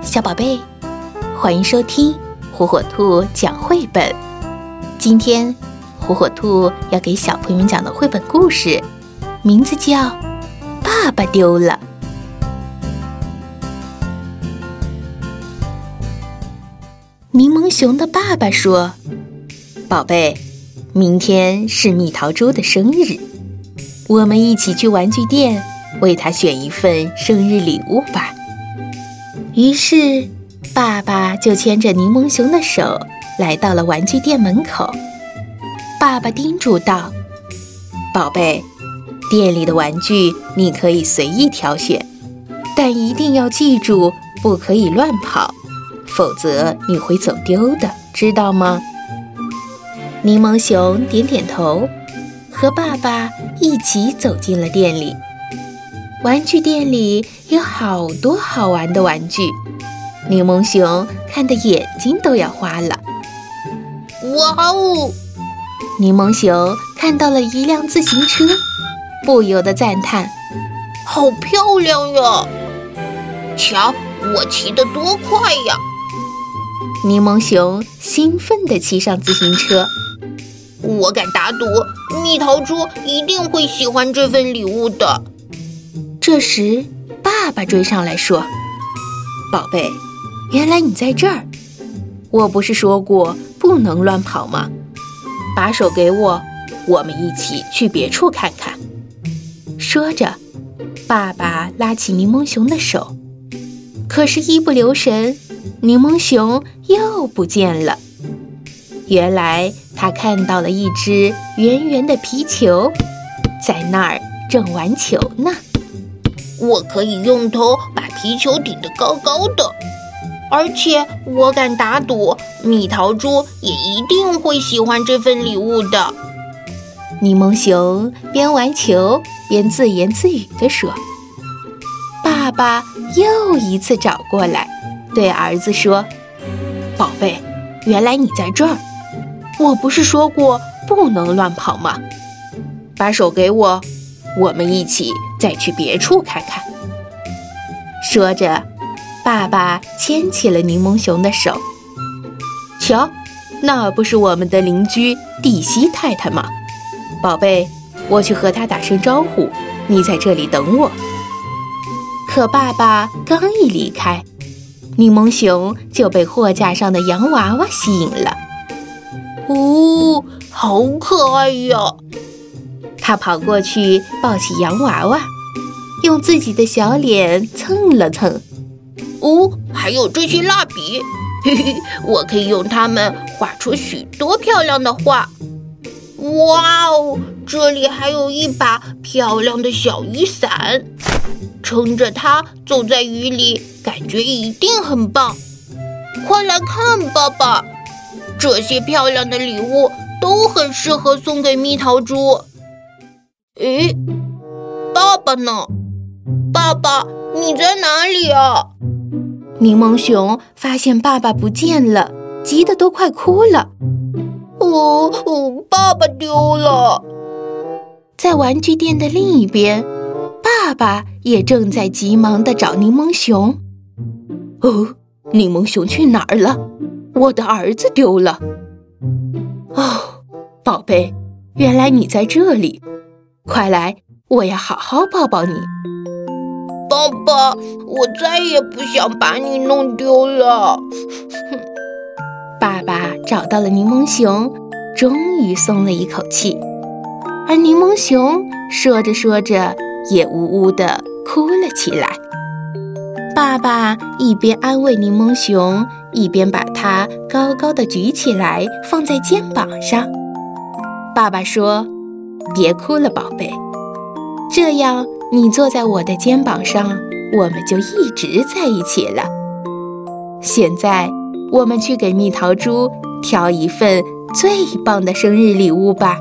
小宝贝，欢迎收听火火兔讲绘本。今天，火火兔要给小朋友们讲的绘本故事，名字叫《爸爸丢了》。柠檬熊的爸爸说：“宝贝，明天是蜜桃猪的生日，我们一起去玩具店为他选一份生日礼物吧。”于是，爸爸就牵着柠檬熊的手来到了玩具店门口。爸爸叮嘱道：“宝贝，店里的玩具你可以随意挑选，但一定要记住，不可以乱跑。”否则你会走丢的，知道吗？柠檬熊点点头，和爸爸一起走进了店里。玩具店里有好多好玩的玩具，柠檬熊看的眼睛都要花了。哇哦！柠檬熊看到了一辆自行车，不由得赞叹：“好漂亮呀！瞧，我骑得多快呀！”柠檬熊兴奋地骑上自行车，我敢打赌，蜜桃猪一定会喜欢这份礼物的。这时，爸爸追上来说：“宝贝，原来你在这儿！我不是说过不能乱跑吗？把手给我，我们一起去别处看看。”说着，爸爸拉起柠檬熊的手，可是，一不留神。柠檬熊又不见了。原来他看到了一只圆圆的皮球，在那儿正玩球呢。我可以用头把皮球顶得高高的，而且我敢打赌，蜜桃猪也一定会喜欢这份礼物的。柠檬熊边玩球边自言自语地说：“爸爸又一次找过来。”对儿子说：“宝贝，原来你在这儿！我不是说过不能乱跑吗？把手给我，我们一起再去别处看看。”说着，爸爸牵起了柠檬熊的手。瞧，那不是我们的邻居蒂西太太吗？宝贝，我去和她打声招呼，你在这里等我。可爸爸刚一离开。柠檬熊就被货架上的洋娃娃吸引了。哦，好可爱呀！他跑过去抱起洋娃娃，用自己的小脸蹭了蹭。哦，还有这些蜡笔，嘿嘿，我可以用它们画出许多漂亮的画。哇哦，这里还有一把漂亮的小雨伞。撑着它走在雨里，感觉一定很棒。快来看，爸爸，这些漂亮的礼物都很适合送给蜜桃猪。诶，爸爸呢？爸爸，你在哪里啊？柠檬熊发现爸爸不见了，急得都快哭了。哦哦，爸爸丢了。在玩具店的另一边。爸爸也正在急忙地找柠檬熊。哦，柠檬熊去哪儿了？我的儿子丢了。哦，宝贝，原来你在这里！快来，我要好好抱抱你。爸爸，我再也不想把你弄丢了。爸爸找到了柠檬熊，终于松了一口气。而柠檬熊说着说着。也呜呜的哭了起来。爸爸一边安慰柠檬熊，一边把它高高的举起来，放在肩膀上。爸爸说：“别哭了，宝贝，这样你坐在我的肩膀上，我们就一直在一起了。现在，我们去给蜜桃猪挑一份最棒的生日礼物吧。”